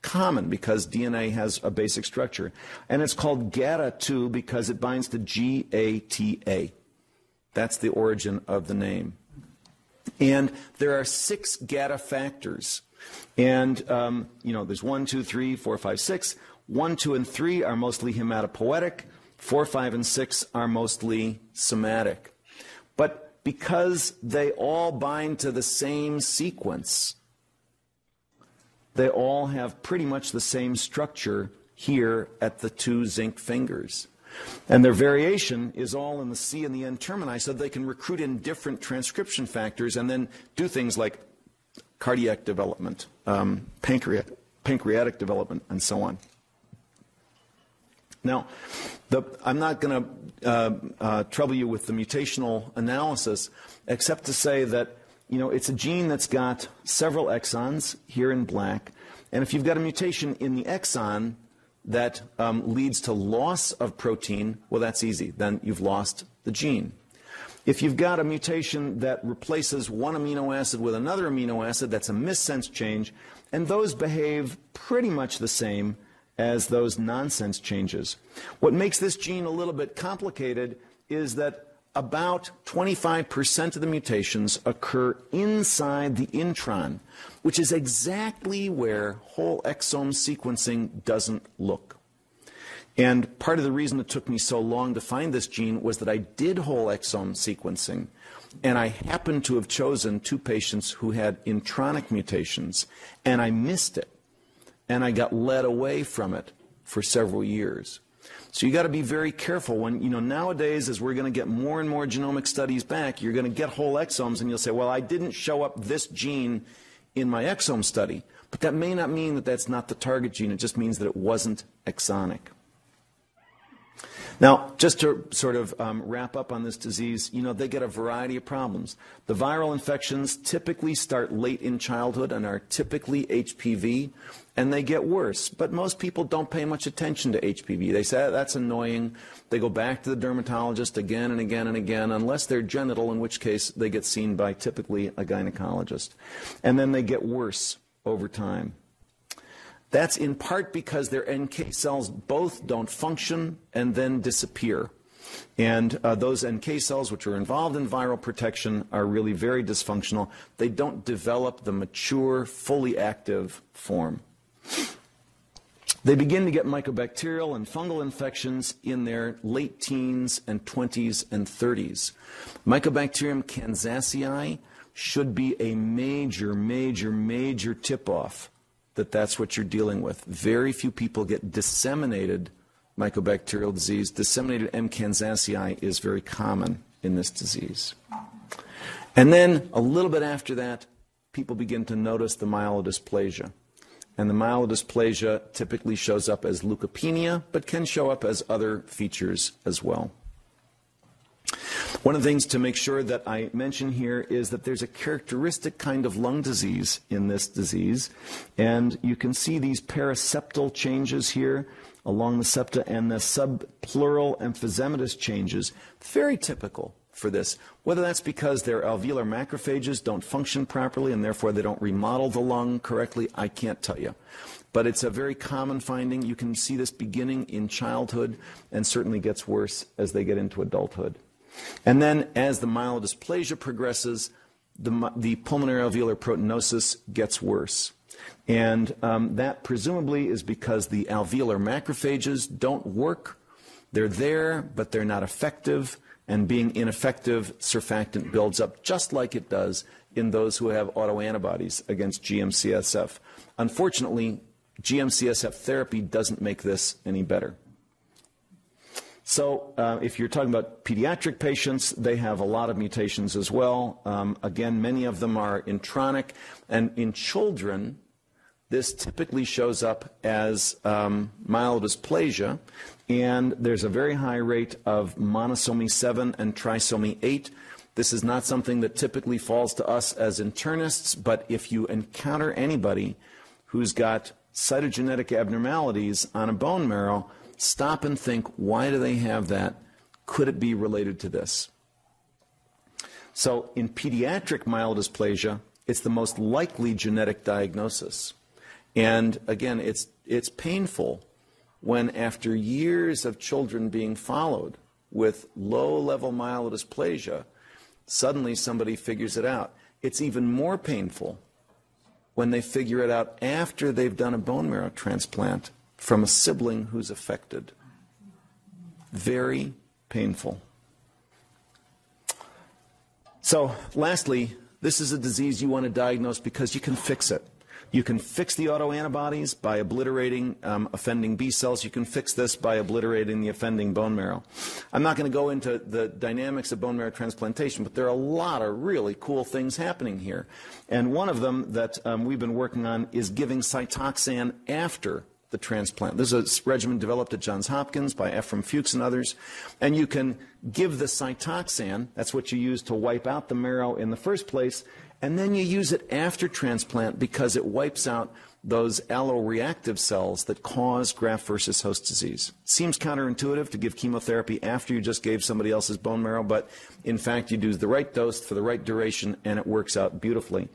common because DNA has a basic structure. And it's called GATA2 because it binds to GATA. That's the origin of the name. And there are six GATA factors. And, um, you know, there's one, two, three, four, five, six. One, two, and three are mostly hematopoietic. Four, five, and six are mostly somatic. But because they all bind to the same sequence, they all have pretty much the same structure here at the two zinc fingers. And their variation is all in the C and the N termini so they can recruit in different transcription factors and then do things like cardiac development, um, pancreatic, pancreatic development, and so on. Now, the, I'm not going to uh, uh, trouble you with the mutational analysis, except to say that you know it's a gene that's got several exons here in black, and if you've got a mutation in the exon that um, leads to loss of protein, well, that's easy. Then you've lost the gene. If you've got a mutation that replaces one amino acid with another amino acid, that's a missense change, and those behave pretty much the same as those nonsense changes. What makes this gene a little bit complicated is that about 25% of the mutations occur inside the intron, which is exactly where whole exome sequencing doesn't look. And part of the reason it took me so long to find this gene was that I did whole exome sequencing, and I happened to have chosen two patients who had intronic mutations, and I missed it and I got led away from it for several years. So you got to be very careful when, you know, nowadays as we're going to get more and more genomic studies back, you're going to get whole exomes and you'll say, well, I didn't show up this gene in my exome study. But that may not mean that that's not the target gene. It just means that it wasn't exonic. Now, just to sort of um, wrap up on this disease, you know, they get a variety of problems. The viral infections typically start late in childhood and are typically HPV and they get worse. But most people don't pay much attention to HPV. They say that's annoying. They go back to the dermatologist again and again and again, unless they're genital, in which case they get seen by typically a gynecologist. And then they get worse over time. That's in part because their NK cells both don't function and then disappear. And uh, those NK cells, which are involved in viral protection, are really very dysfunctional. They don't develop the mature, fully active form. They begin to get mycobacterial and fungal infections in their late teens and 20s and 30s. Mycobacterium kansasii should be a major, major, major tip off that that's what you're dealing with. Very few people get disseminated mycobacterial disease. Disseminated M. kansasii is very common in this disease. And then a little bit after that, people begin to notice the myelodysplasia. And the myelodysplasia typically shows up as leukopenia, but can show up as other features as well. One of the things to make sure that I mention here is that there's a characteristic kind of lung disease in this disease. And you can see these paraseptal changes here along the septa and the subpleural emphysematous changes. Very typical for this. Whether that's because their alveolar macrophages don't function properly and therefore they don't remodel the lung correctly, I can't tell you. But it's a very common finding. You can see this beginning in childhood and certainly gets worse as they get into adulthood. And then as the myelodysplasia progresses, the, the pulmonary alveolar proteinosis gets worse. And um, that presumably is because the alveolar macrophages don't work. They're there, but they're not effective and being ineffective, surfactant builds up just like it does in those who have autoantibodies against GM-CSF. Unfortunately, GM-CSF therapy doesn't make this any better. So, uh, if you're talking about pediatric patients, they have a lot of mutations as well. Um, again, many of them are intronic. And in children, this typically shows up as um, myelodysplasia, and there's a very high rate of monosomy 7 and trisomy 8. This is not something that typically falls to us as internists, but if you encounter anybody who's got cytogenetic abnormalities on a bone marrow, stop and think why do they have that? Could it be related to this? So, in pediatric myelodysplasia, it's the most likely genetic diagnosis. And again, it's, it's painful when, after years of children being followed with low level myelodysplasia, suddenly somebody figures it out. It's even more painful when they figure it out after they've done a bone marrow transplant from a sibling who's affected. Very painful. So, lastly, this is a disease you want to diagnose because you can fix it. You can fix the autoantibodies by obliterating um, offending B cells. You can fix this by obliterating the offending bone marrow. I'm not going to go into the dynamics of bone marrow transplantation, but there are a lot of really cool things happening here. And one of them that um, we've been working on is giving Cytoxan after the transplant. This is a regimen developed at Johns Hopkins by Ephraim Fuchs and others. And you can give the Cytoxan, that's what you use to wipe out the marrow in the first place, and then you use it after transplant because it wipes out those alloreactive cells that cause graft versus host disease. Seems counterintuitive to give chemotherapy after you just gave somebody else's bone marrow, but in fact, you do the right dose for the right duration and it works out beautifully.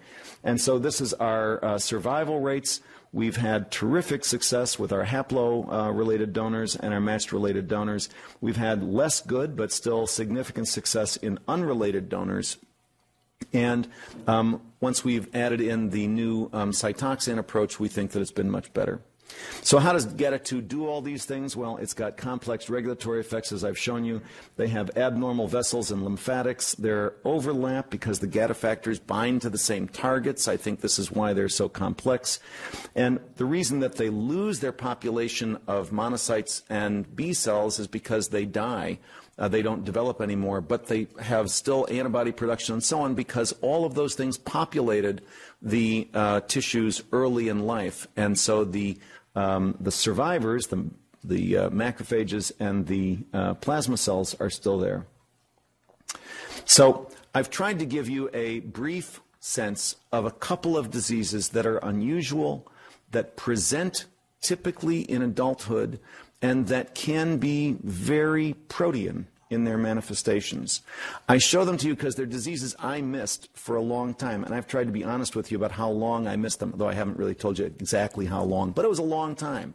And so, this is our uh, survival rates. We've had terrific success with our haplo uh, related donors and our matched related donors. We've had less good, but still significant success in unrelated donors. And um, once we've added in the new um, Cytoxan approach, we think that it's been much better. So how does GATA2 do all these things? Well, it's got complex regulatory effects, as I've shown you. They have abnormal vessels and lymphatics. They're overlap because the GATA factors bind to the same targets. I think this is why they're so complex. And the reason that they lose their population of monocytes and B cells is because they die uh, they don't develop anymore, but they have still antibody production and so on because all of those things populated the uh, tissues early in life. And so the, um, the survivors, the, the uh, macrophages and the uh, plasma cells are still there. So I've tried to give you a brief sense of a couple of diseases that are unusual, that present typically in adulthood, and that can be very protean in their manifestations. I show them to you because they're diseases I missed for a long time, and I've tried to be honest with you about how long I missed them, though I haven't really told you exactly how long, but it was a long time.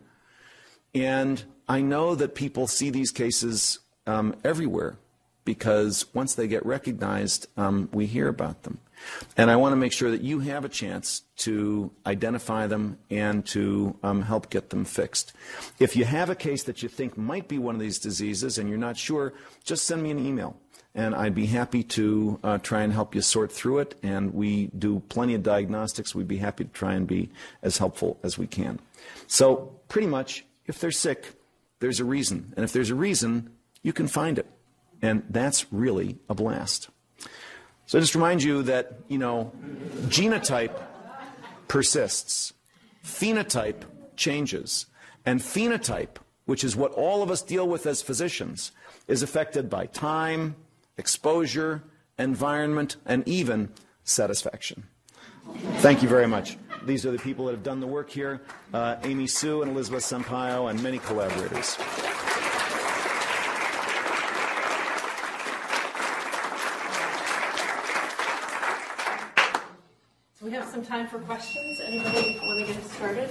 And I know that people see these cases um, everywhere because once they get recognized, um, we hear about them. And I want to make sure that you have a chance to identify them and to um, help get them fixed. If you have a case that you think might be one of these diseases and you're not sure, just send me an email. And I'd be happy to uh, try and help you sort through it. And we do plenty of diagnostics. We'd be happy to try and be as helpful as we can. So, pretty much, if they're sick, there's a reason. And if there's a reason, you can find it. And that's really a blast. So I just remind you that, you know, genotype persists, phenotype changes, and phenotype, which is what all of us deal with as physicians, is affected by time, exposure, environment, and even satisfaction. Thank you very much. These are the people that have done the work here uh, Amy Hsu and Elizabeth Sampaio, and many collaborators. Some time for questions. Anybody want to get started?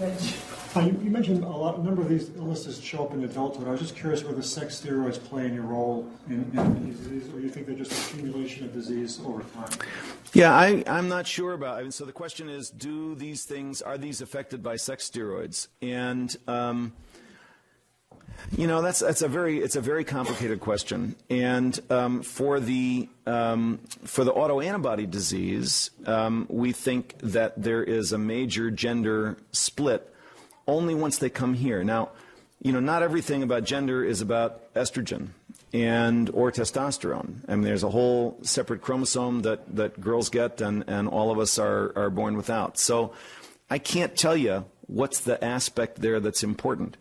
Uh, you, you mentioned a lot, a number of these illnesses show up in adulthood. I was just curious whether sex steroids play any role in, in these diseases, or you think they're just accumulation of disease over time? Yeah, I, I'm not sure about. I mean, so the question is, do these things are these affected by sex steroids? And um, you know, that's that's a very it's a very complicated question. And um, for the um, for the autoantibody disease, um, we think that there is a major gender split only once they come here. Now, you know, not everything about gender is about estrogen and or testosterone. I mean, there's a whole separate chromosome that, that girls get, and, and all of us are, are born without. So I can't tell you what's the aspect there that's important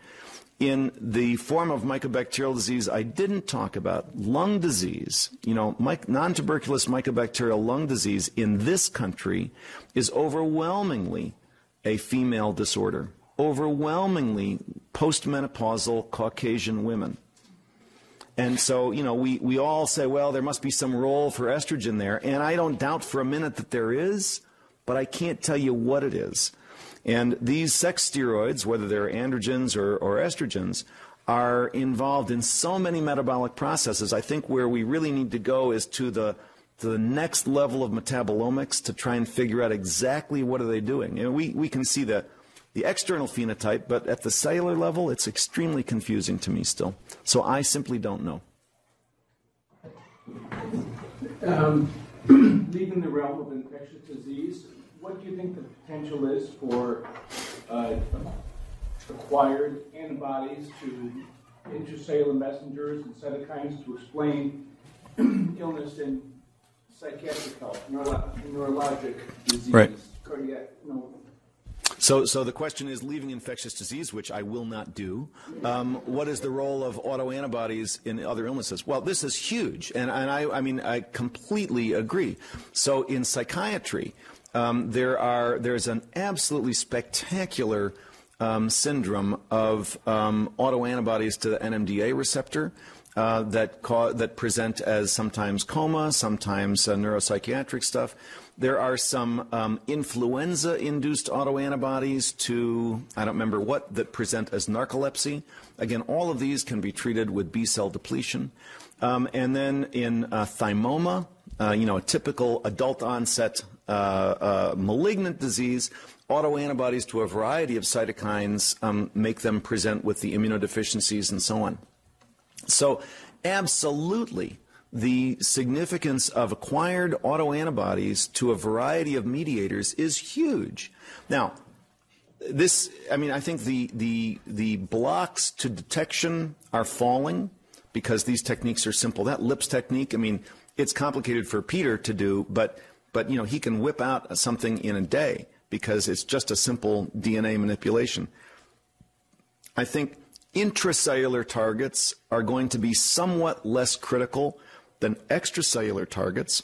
in the form of mycobacterial disease I didn't talk about, lung disease, you know, non tuberculous mycobacterial lung disease in this country is overwhelmingly a female disorder, overwhelmingly postmenopausal Caucasian women. And so, you know, we, we all say, well, there must be some role for estrogen there. And I don't doubt for a minute that there is, but I can't tell you what it is. And these sex steroids, whether they're androgens or, or estrogens, are involved in so many metabolic processes. I think where we really need to go is to the to the next level of metabolomics to try and figure out exactly what are they doing. You know, we, we can see the, the external phenotype, but at the cellular level, it's extremely confusing to me still. So I simply don't know. Um, [clears throat] leaving the realm of infectious disease, what do you think the potential is for uh, acquired antibodies to intracellular messengers and cytokines to explain [clears throat] illness in psychiatric health, neuro- neurologic disease, Right. cardiac, you know, So, so the question is leaving infectious disease, which I will not do. Um, what is the role of autoantibodies in other illnesses? Well, this is huge, and, and I, I mean, I completely agree. So, in psychiatry, um, there are there's an absolutely spectacular um, syndrome of um, autoantibodies to the NMDA receptor. Uh, that that present as sometimes coma, sometimes uh, neuropsychiatric stuff. There are some um, influenza-induced autoantibodies to I don't remember what that present as narcolepsy. Again, all of these can be treated with B cell depletion. Um, and then in uh, thymoma, uh, you know, a typical adult onset uh, uh, malignant disease, autoantibodies to a variety of cytokines um, make them present with the immunodeficiencies and so on. So, absolutely, the significance of acquired autoantibodies to a variety of mediators is huge. Now, this, I mean, I think the, the, the blocks to detection are falling because these techniques are simple. That LIPS technique, I mean, it's complicated for Peter to do, but, but you know, he can whip out something in a day because it's just a simple DNA manipulation. I think intracellular targets are going to be somewhat less critical than extracellular targets.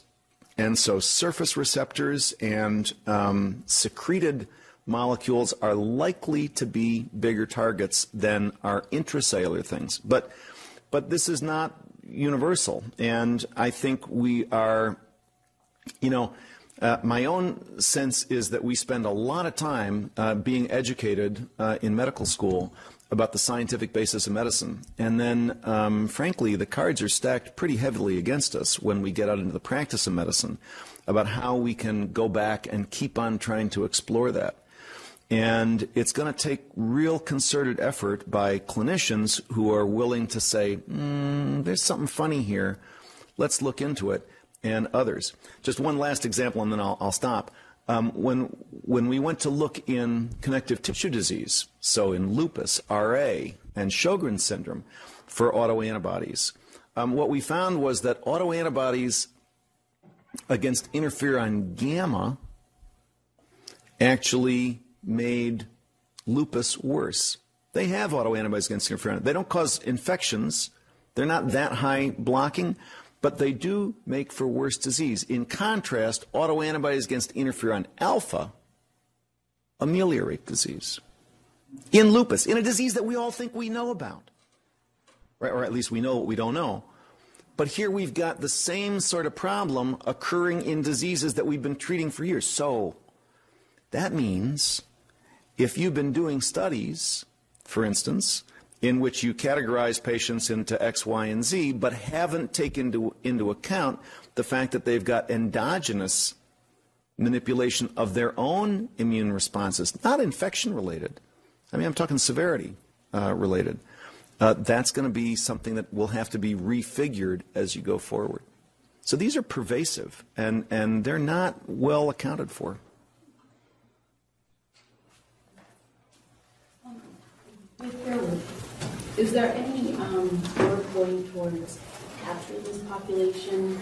And so surface receptors and um, secreted molecules are likely to be bigger targets than our intracellular things. But, but this is not universal. And I think we are, you know, uh, my own sense is that we spend a lot of time uh, being educated uh, in medical school about the scientific basis of medicine. And then, um, frankly, the cards are stacked pretty heavily against us when we get out into the practice of medicine about how we can go back and keep on trying to explore that. And it's going to take real concerted effort by clinicians who are willing to say, mm, there's something funny here. Let's look into it. And others. Just one last example, and then I'll, I'll stop. Um, when, when we went to look in connective tissue disease, so in lupus, RA, and Sjogren's syndrome for autoantibodies, um, what we found was that autoantibodies against interferon gamma actually made lupus worse. They have autoantibodies against interferon. They don't cause infections. They're not that high blocking, but they do make for worse disease. In contrast, autoantibodies against interferon alpha ameliorate disease. In lupus, in a disease that we all think we know about. Right? Or at least we know what we don't know. But here we've got the same sort of problem occurring in diseases that we've been treating for years. So that means if you've been doing studies, for instance, in which you categorize patients into X, Y, and Z, but haven't taken into, into account the fact that they've got endogenous manipulation of their own immune responses, not infection related. I mean, I'm talking severity uh, related. Uh, that's going to be something that will have to be refigured as you go forward. So these are pervasive, and, and they're not well accounted for. Fairwood, is there any um, work going towards capturing this population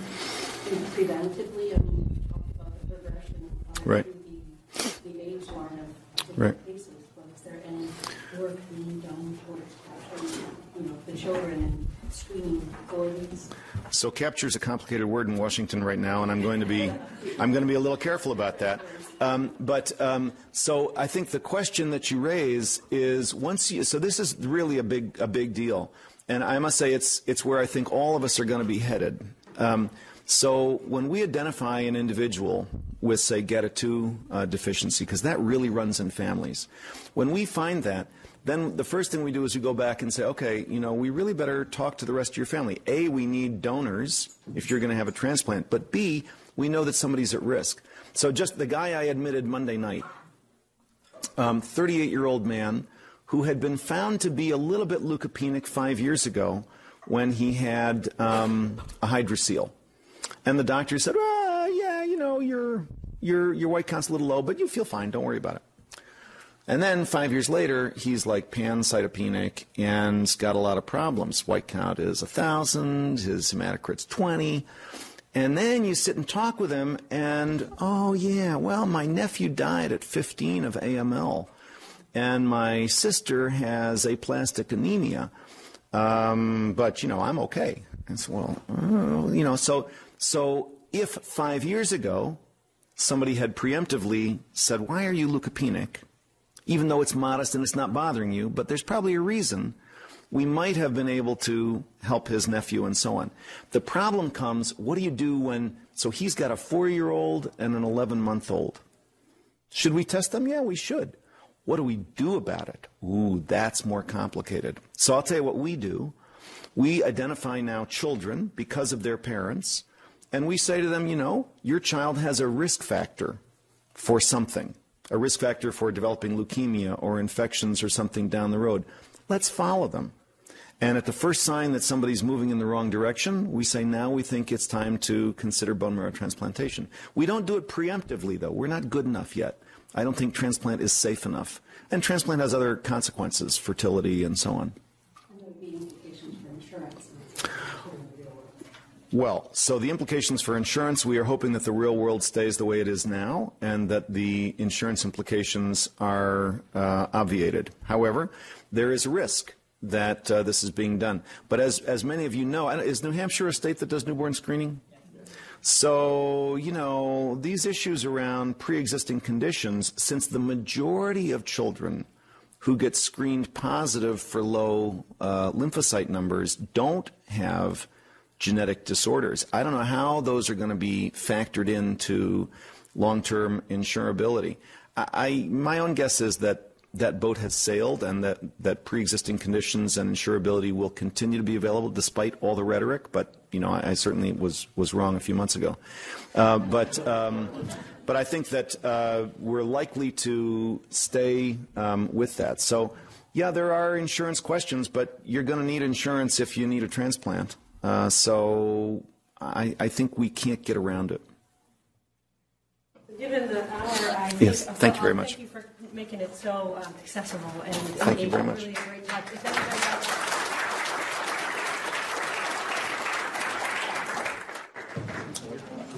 preventively? I mean, you talked about the progression of Right. the, the age line of different Right. cases, but is there any work being done towards capturing, you know, the children and screening for these? So capture is a complicated word in Washington right now, and I'm going to be I'm going to be a little careful about that. Um, but um, so I think the question that you raise is once you so this is really a big a big deal. And I must say, it's, it's where I think all of us are going to be headed. Um, so when we identify an individual with, say, GATA2 uh, deficiency, because that really runs in families, when we find that, then the first thing we do is we go back and say, okay, you know, we really better talk to the rest of your family. A, we need donors if you're going to have a transplant, but B, we know that somebody's at risk. So just the guy I admitted Monday night, 38 year old man who had been found to be a little bit leukopenic five years ago when he had um, a hydrocele. And the doctor said, well, yeah, you know, your, your, your white count's a little low, but you feel fine. Don't worry about it. And then five years later, he's like pancytopenic and's got a lot of problems. White count is 1,000, his hematocrit's 20. And then you sit and talk with him, and oh, yeah, well, my nephew died at 15 of AML, and my sister has aplastic anemia. Um, but, you know, I'm okay. And so, well, uh, you know, so, so if five years ago somebody had preemptively said, Why are you leukopenic? Even though it's modest and it's not bothering you, but there's probably a reason, we might have been able to help his nephew and so on. The problem comes what do you do when, so he's got a four year old and an 11 month old. Should we test them? Yeah, we should. What do we do about it? Ooh, that's more complicated. So I'll tell you what we do. We identify now children because of their parents, and we say to them, you know, your child has a risk factor for something a risk factor for developing leukemia or infections or something down the road. Let's follow them. And at the first sign that somebody's moving in the wrong direction, we say now we think it's time to consider bone marrow transplantation. We don't do it preemptively, though. We're not good enough yet. I don't think transplant is safe enough. And transplant has other consequences, fertility and so on. And there would be implications for insurance. Well, so the implications for insurance, we are hoping that the real world stays the way it is now and that the insurance implications are uh, obviated. However, there is a risk that uh, this is being done. But as, as many of you know, is New Hampshire a state that does newborn screening? So, you know, these issues around pre existing conditions, since the majority of children who get screened positive for low uh, lymphocyte numbers don't have genetic disorders. I don't know how those are going to be factored into long-term insurability. I, I, my own guess is that that boat has sailed and that, that pre-existing conditions and insurability will continue to be available despite all the rhetoric. But you know, I, I certainly was was wrong a few months ago. Uh, but um, but I think that uh, we're likely to stay um, with that. So yeah, there are insurance questions, but you're going to need insurance if you need a transplant. Uh, so I, I, think we can't get around it. Given the hour, I yes, thank you very much. Thank you for making it so um, accessible and thank you very much. Really.